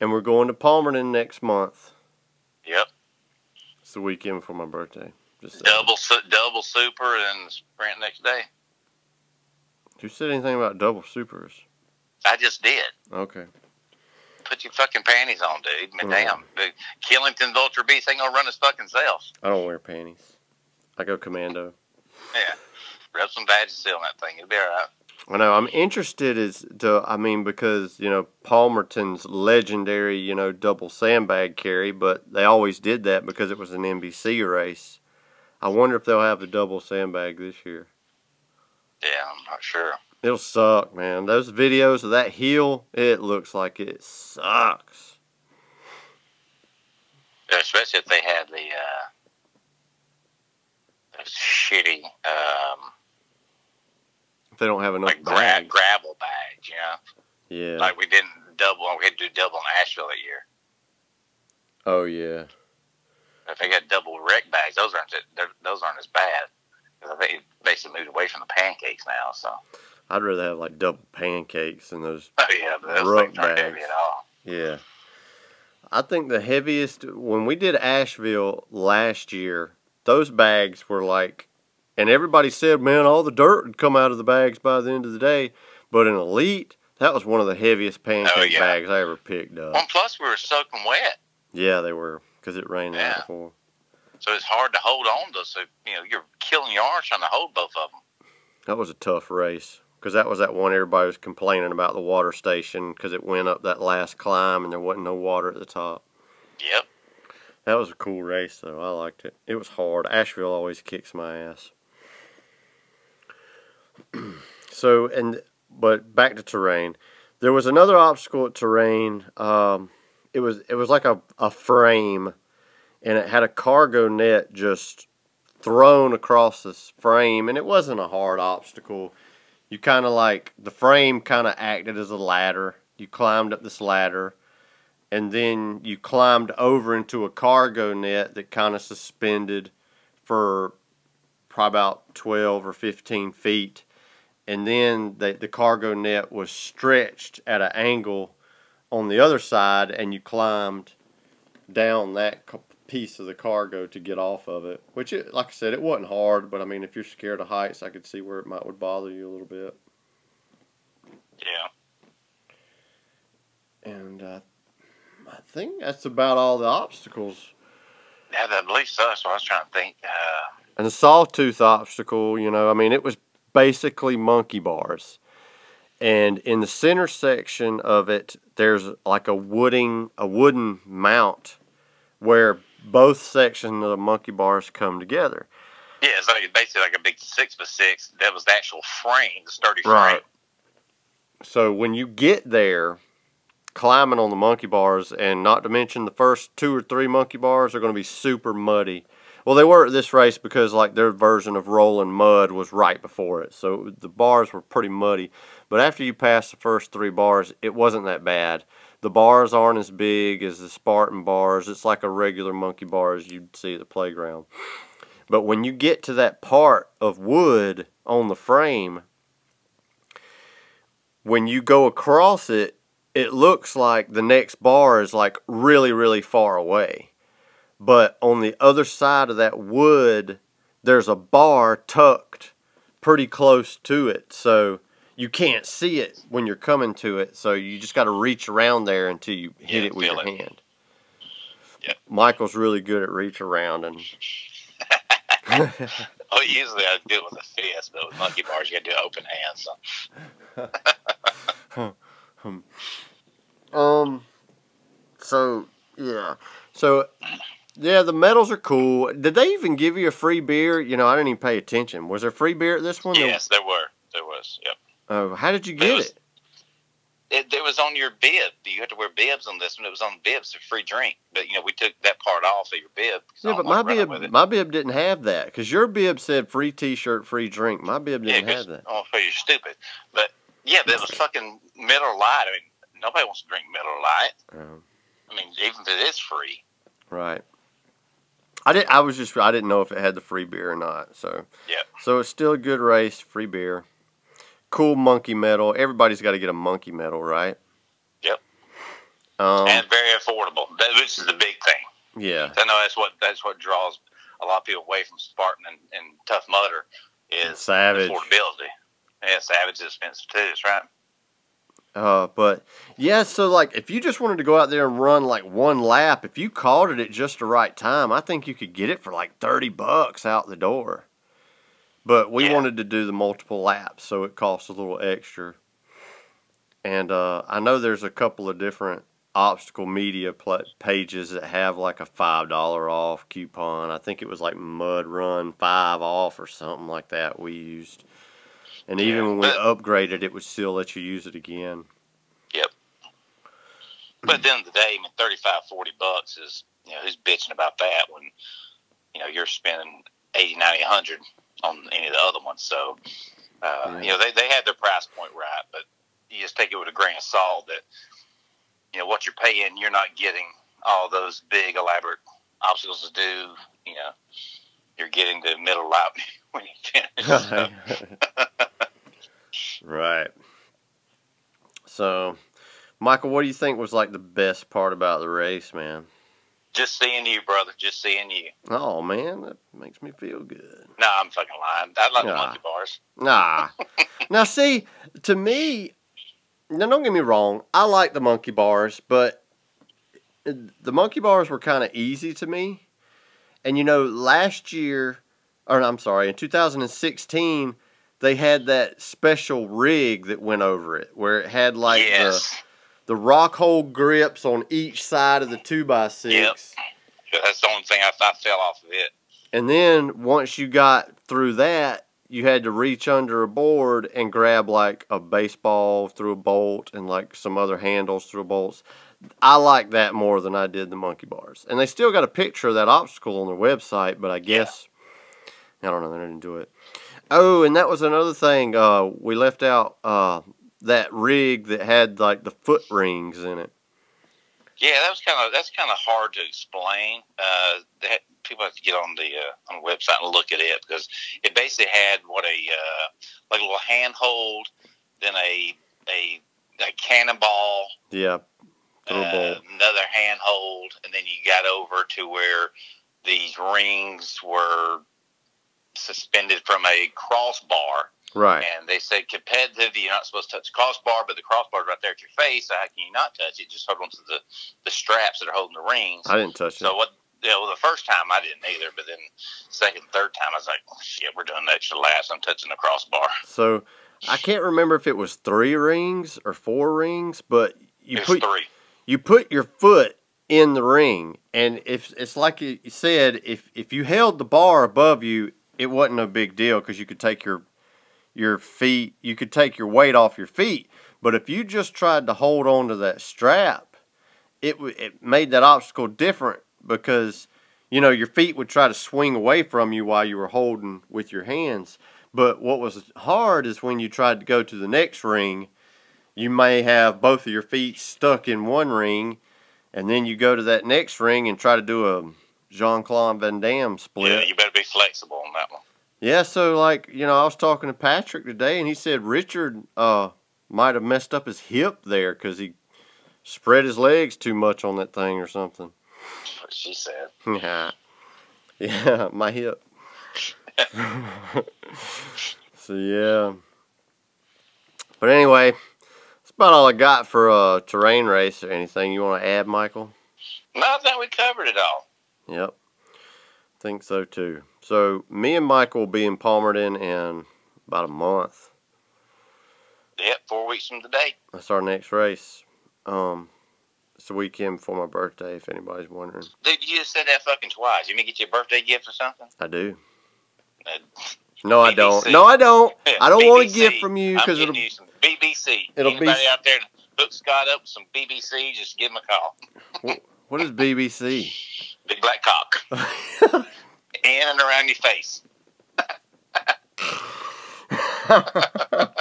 And we're going to Palmerton next month. Yep. It's the weekend before my birthday. Just. Double su- double super and sprint next day. Who said anything about double supers? I just did. Okay. Put your fucking panties on, dude. Man, Mm. damn. The Killington's Ultra Beast ain't gonna run his fucking self. I don't wear panties. I go commando. Yeah. Rub some Vagisil on that thing. It'll be all right. I know. I'm interested as to, I mean, because, you know, Palmerton's legendary, you know, double sandbag carry, but they always did that because it was an NBC race. I wonder if they'll have the double sandbag this year. Yeah, I'm not sure. It'll suck, man. Those videos of that heel, it looks like it sucks. Yeah, Especially if they had the uh, shitty um, they don't have enough like gra- gravel bags, you know, Yeah. like we didn't double. We had to do double in Asheville that year. oh, yeah. If they got double wreck bags, those aren't those aren't as bad. 'Cause I think it basically moved away from the pancakes now. So I'd rather have like double pancakes than those oh yeah, but those Ruck things aren't heavy bags. at all. Yeah. I think the heaviest when we did Asheville last year, those bags were like and everybody said, Man, all the dirt would come out of the bags by the end of the day. But in Elite, that was one of the heaviest oh, pancake Oh, yeah. bags I ever picked up. And plus we were soaking wet, Yeah, they were because it rained Yeah. before. so it's hard to hold on to. So you know you're killing your arms trying to hold both of them. That was a tough race because that was that one everybody was complaining about the water station because it went up that last climb and there wasn't no water at the top. Yep. That was a cool race though. I liked it. It was hard. Asheville always kicks my ass. *clears throat* so and but back to terrain. There was another obstacle at terrain. Um, it was it was like a, a frame and it had a cargo net just thrown across this frame and it wasn't a hard obstacle. You kind of like the frame kind of acted as a ladder. You climbed up this ladder and then you climbed over into a cargo net that kind of suspended for probably about 12 or 15 feet. And then the, the cargo net was stretched at an angle on the other side, and you climbed down that piece of the cargo to get off of it. Which, it, like I said, it wasn't hard, but I mean, if you're scared of heights, I could see where it might would bother you a little bit. Yeah. And uh, I think that's about all the obstacles. Yeah, believe so. That's what I was trying to think. Uh, And the sawtooth obstacle, you know, I mean, it was basically monkey bars. And in the center section of it, there's like a wooden a wooden mount where both sections of the monkey bars come together. yeah, it's like basically like a big six by six. That was the actual frame, the sturdy Right. So when you get there, climbing on the monkey bars, and not to mention the first two or three monkey bars are going to be super muddy. Well, they were at this race because like their version of rolling mud was right before it, so the bars were pretty muddy. But after you pass the first three bars, it wasn't that bad. The bars aren't as big as the Spartan bars. It's like a regular monkey bar as you'd see at the playground. But when you get to that part of wood on the frame, when you go across it, it looks like the next bar is like really, really far away. But on the other side of that wood, there's a bar tucked pretty close to it. So you can't see it when you're coming to it. So you just got to reach around there until you hit Yeah, it with your it. hand. Yep. Michael's really good at reach around and. *laughs* *laughs* Oh, usually I do it with a fist, but with monkey bars, you got to do open hands. So. *laughs* Um. So yeah. So yeah, the medals are cool. Did they even give you a free beer? You know, I didn't even pay attention. Was there free beer at this one? Yes, there were. There was. Yep. Oh, how did you It get was- it? It, it was on your bib. You had to wear bibs on this one. It was on bibs, a free drink. But you know, we took that part off of your bib. Yeah, but my bib, my bib didn't have that because your bib said free T-shirt, free drink. My bib Yeah, didn't 'cause- have that. Oh, so you're stupid. But yeah, but it was fucking Miller Lite. I mean, nobody wants to drink Miller Lite. Um, I mean, even if it is free. right. I did. I was just. I didn't know if it had the free beer or not. So. Yeah. So it's still a good race. Free beer. Cool monkey medal. Everybody's got to get a monkey medal, right? Yep. Um. and very affordable. That, which is the big thing. yeah. I know that's what that's what draws a lot of people away from Spartan and, and Tough Mudder is Savage. affordability. Yeah, Savage is expensive too. That's right. Uh, but yeah, so like if you just wanted to go out there and run like one lap, if you called it at just the right time, I think you could get it for like thirty bucks out the door. But we Yeah. wanted to do the multiple laps, so it costs a little extra. And uh, I know there's a couple of different obstacle media pla pages that have like a five dollar off coupon. I think it was like Mud Run five off or something like that. We used, and even Yeah, when we upgraded, it would still let you use it again. Yep. But at the end of the day, I mean, 35, 40 bucks is, you know, who's bitching about that when, you know, you're spending 80, 90, 100 on any of the other ones. So, uh, Yeah. you know, they, they had their price point right, but you just take it with a grain of salt that, you know, what you're paying, you're not getting all those big, elaborate obstacles to do. You know, you're getting the middle lap *laughs* when you finish. *laughs* So, *laughs* right. So, Michael, what do you think was like the best part about the race, man? just seeing you, brother. Just seeing you. Oh man, that makes me feel good. No, I'm fucking lying. I like the Nah. monkey bars. Nah. *laughs* now see, to me, now don't get me wrong, I like the monkey bars, but the monkey bars were kind of easy to me. And you know, last year, or I'm sorry, in 2016, they had that special rig that went over it, where it had like yes. the the rock hold grips on each side of the two by six. But That's the only thing I, I fell off of it. And then once you got through that, you had to reach under a board and grab like a baseball through a bolt and like some other handles through bolts. I like that more than I did the monkey bars. And they still got a picture of that obstacle on their website, but I guess I don't know, they didn't do it. Oh, and that was another thing. Uh, we left out uh, that rig that had like the foot rings in it. Yeah, that was kind of that's kind of hard to explain. Uh, that people have to get on the uh, on the website and look at it because it basically had what a uh, like a little handhold, then a a a cannonball, Yeah. Uh, another handhold, and then you got over to where these rings were suspended from a crossbar. Right. And they said competitive, you're not supposed to touch the crossbar, but the crossbar's right there at your face. So how can you not touch it? Just hold on to the, the straps that are holding the rings. I didn't touch it. So what? Yeah, well, the first time I didn't either, but then second, third time I was like, oh, shit, we're doing the extra laps. I'm touching the crossbar. So I can't remember if it was three rings or four rings, but you put three. you put your foot in the ring, and if it's like you you said, if if you held the bar above you, it wasn't a big deal because you could take your your feet, you could take your weight off your feet. But if you just tried to hold on to that strap, it it made that obstacle different because you know your feet would try to swing away from you while you were holding with your hands. But what was hard is when you tried to go to the next ring, you may have both of your feet stuck in one ring, and then you go to that next ring and try to do a Jean Claude Van Damme split. Yeah, you better be flexible on that one. Yeah, so like you know, I was talking to Patrick today, and he said Richard uh might have messed up his hip there because he spread his legs too much on that thing or something. What she said. *laughs* Yeah, yeah, my hip. *laughs* so yeah, but anyway, that's about all I got for a terrain race or anything you want to add, Michael. No, I think we covered it all. Yep. Think so too. So me and Michael will be in Palmerton in about a month. Yep, four weeks from today. That's our next race. Um, it's the weekend before my birthday. If anybody's wondering, Dude, you just said that fucking twice. You mean get you a birthday gift or something? I do. Uh, No, I don't. No, I don't. *laughs* I don't want a gift from you because it'll. you some BBC. it'll be- out there hook Scott up with some BBC, just give him a call. What is BBC? *laughs* Big black cock. *laughs* In and around your face. *laughs*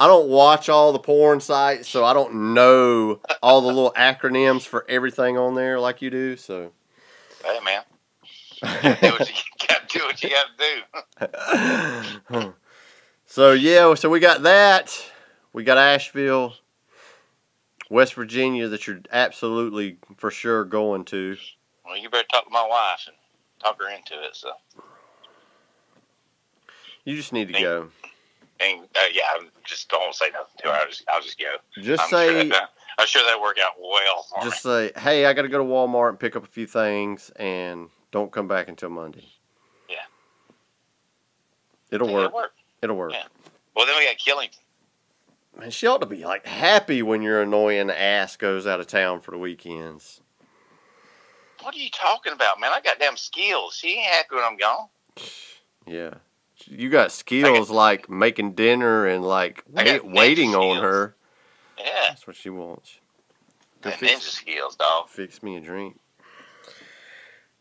I don't watch all the porn sites, so I don't know all the little acronyms for everything on there like you do. So, Hey, man. *laughs* do what you got to do what you got to do. so yeah, so we got that. We got Asheville, West Virginia that you're absolutely for sure going to. Well, you better talk to my wife and talk her into it. So, You just need to Me? go. and uh, yeah, I'm just don't say nothing to her. I'll just, I'll just go. Just I'm say, Sure that, I'm sure that work out well just me. say, hey, I got to go to Walmart and pick up a few things, and don't come back until Monday. Yeah. It'll Yeah, work. it'll work. It'll work. Yeah. Well, then we got Killington. Man, she ought to be like happy when your annoying ass goes out of town for the weekends. What are you talking about, man? I got damn skills. She ain't happy when I'm gone. *sighs* Yeah. You got skills like making dinner and like wait, got waiting on her. Yeah, That's what she wants. Go that fix, ninja skills, dog. fix me a drink.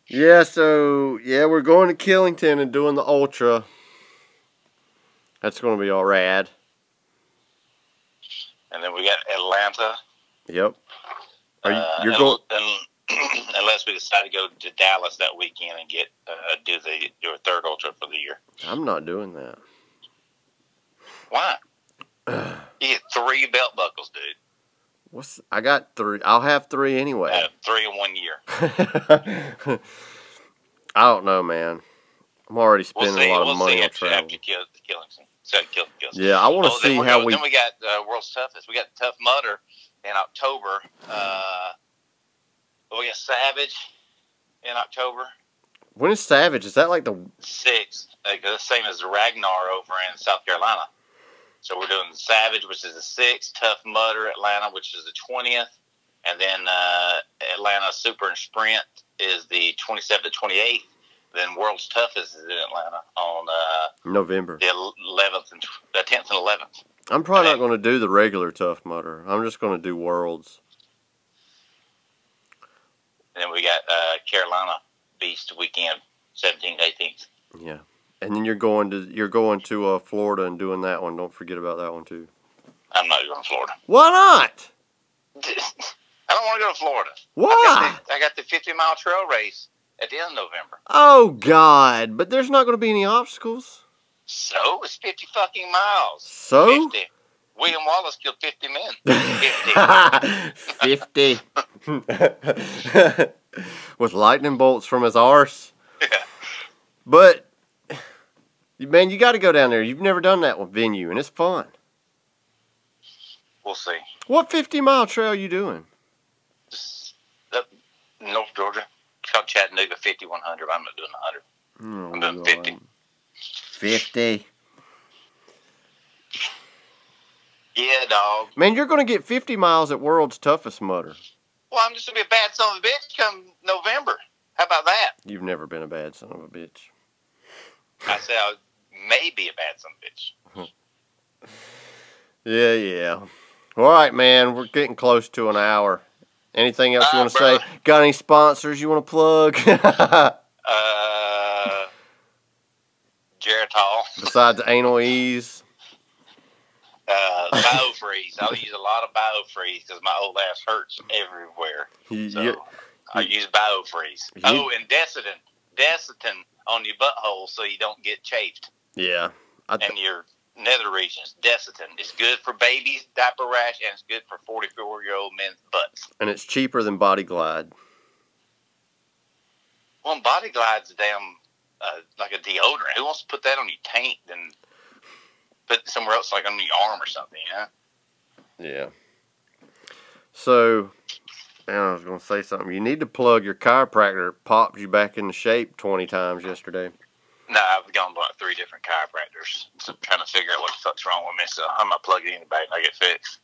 Yeah, so yeah, we're going to Killington and doing the ultra. That's going to be all rad. And then we got Atlanta. Yep. Are you, Uh, you're and- going? *clears throat* and- unless we decide to go to Dallas that weekend and get uh, do the do a third ultra for the year. I'm not doing that. Why? *sighs* You get three belt buckles, dude. What's I got three? I'll have three anyway. Uh, three in one year. *laughs* I don't know, man. I'm already We'll spending see. a lot of we'll money see on travel. after kill, Killington. So kill, kill. Yeah, I want to Oh, see how go- we. Then we got uh, World's Toughest. We got Tough Mudder in October. Uh, we got Savage in October. When is Savage? Is that like the? sixth, like the same as the Ragnar over in South Carolina. So we're doing Savage, which is the sixth, Tough Mudder Atlanta, which is the twentieth, and then uh, Atlanta Super and Sprint is the twenty seventh to twenty eighth. Then World's Toughest is in Atlanta on uh, November. the eleventh and the tenth and eleventh. I'm probably not going to do the regular Tough Mudder. I'm just going to do Worlds. And then we got uh, Carolina Beast weekend, seventeenth, eighteenth. Yeah, and then you're going to you're going to uh, Florida and doing that one. Don't forget about that one too. I'm not going to Florida. Why not? *laughs* I don't want to go to Florida. I Why? got, the, I got the 50 mile trail race at the end of November. Oh God! But there's not going to be any obstacles. So it's 50 fucking miles. So 50. William Wallace killed 50 men. *laughs* 50. *laughs* 50. *laughs* With lightning bolts from his arse. Yeah. But, man, you got to go down there. You've never done that venue, and it's fun. We'll see. What 50 mile trail you doing? Just up North Georgia. Called Chattanooga 5100. I'm not doing 100. Oh, I'm doing 50. God. 50. Yeah, dog. Man, you're going to get 50 miles at World's Toughest Mudder. Well, I'm just going to be a bad son of a bitch come November. How about that? You've never been a bad son of a bitch. I said I may be a bad son of a bitch. *laughs* Yeah, yeah. All right, man. We're getting close to an hour. Anything else you Uh, want to say? Got any sponsors you want to plug? *laughs* Uh, Geritol. *laughs* Besides Anal Ease? Uh, BioFreeze. I'll use a lot of BioFreeze because my old ass hurts everywhere. So you- I use BioFreeze. You- oh, and Desitin. Desitin on your butthole so you don't get chafed yeah. Th- and your nether regions. Desitin. It's good for babies, diaper rash, and it's good for 44 year old men's butts. and it's cheaper than Body Glide. Well, Body Glide's a damn, uh, like a deodorant. Who wants to put that on your taint and put it somewhere else, like on your arm or something, you know? Yeah. So, I was gonna say something. You need to plug your chiropractor. Popped you back into shape twenty times yesterday. No, I've gone to like three different chiropractors. So I'm trying to figure out what the fuck's wrong with me. So I'm not plugging anybody and I get fixed.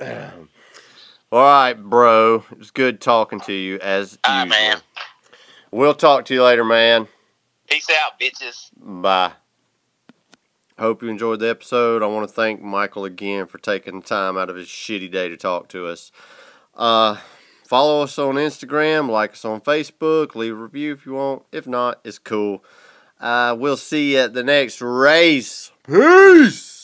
*laughs* All right, bro. It's good talking to you as right, usual. man. We'll talk to you later, man. Peace out, bitches. Bye. Hope you enjoyed the episode. I want to thank Michael again for taking the time out of his shitty day to talk to us. Uh, follow us on Instagram, like us on Facebook, leave a review if you want. If not, it's cool. Uh, we'll see you at the next race. Peace.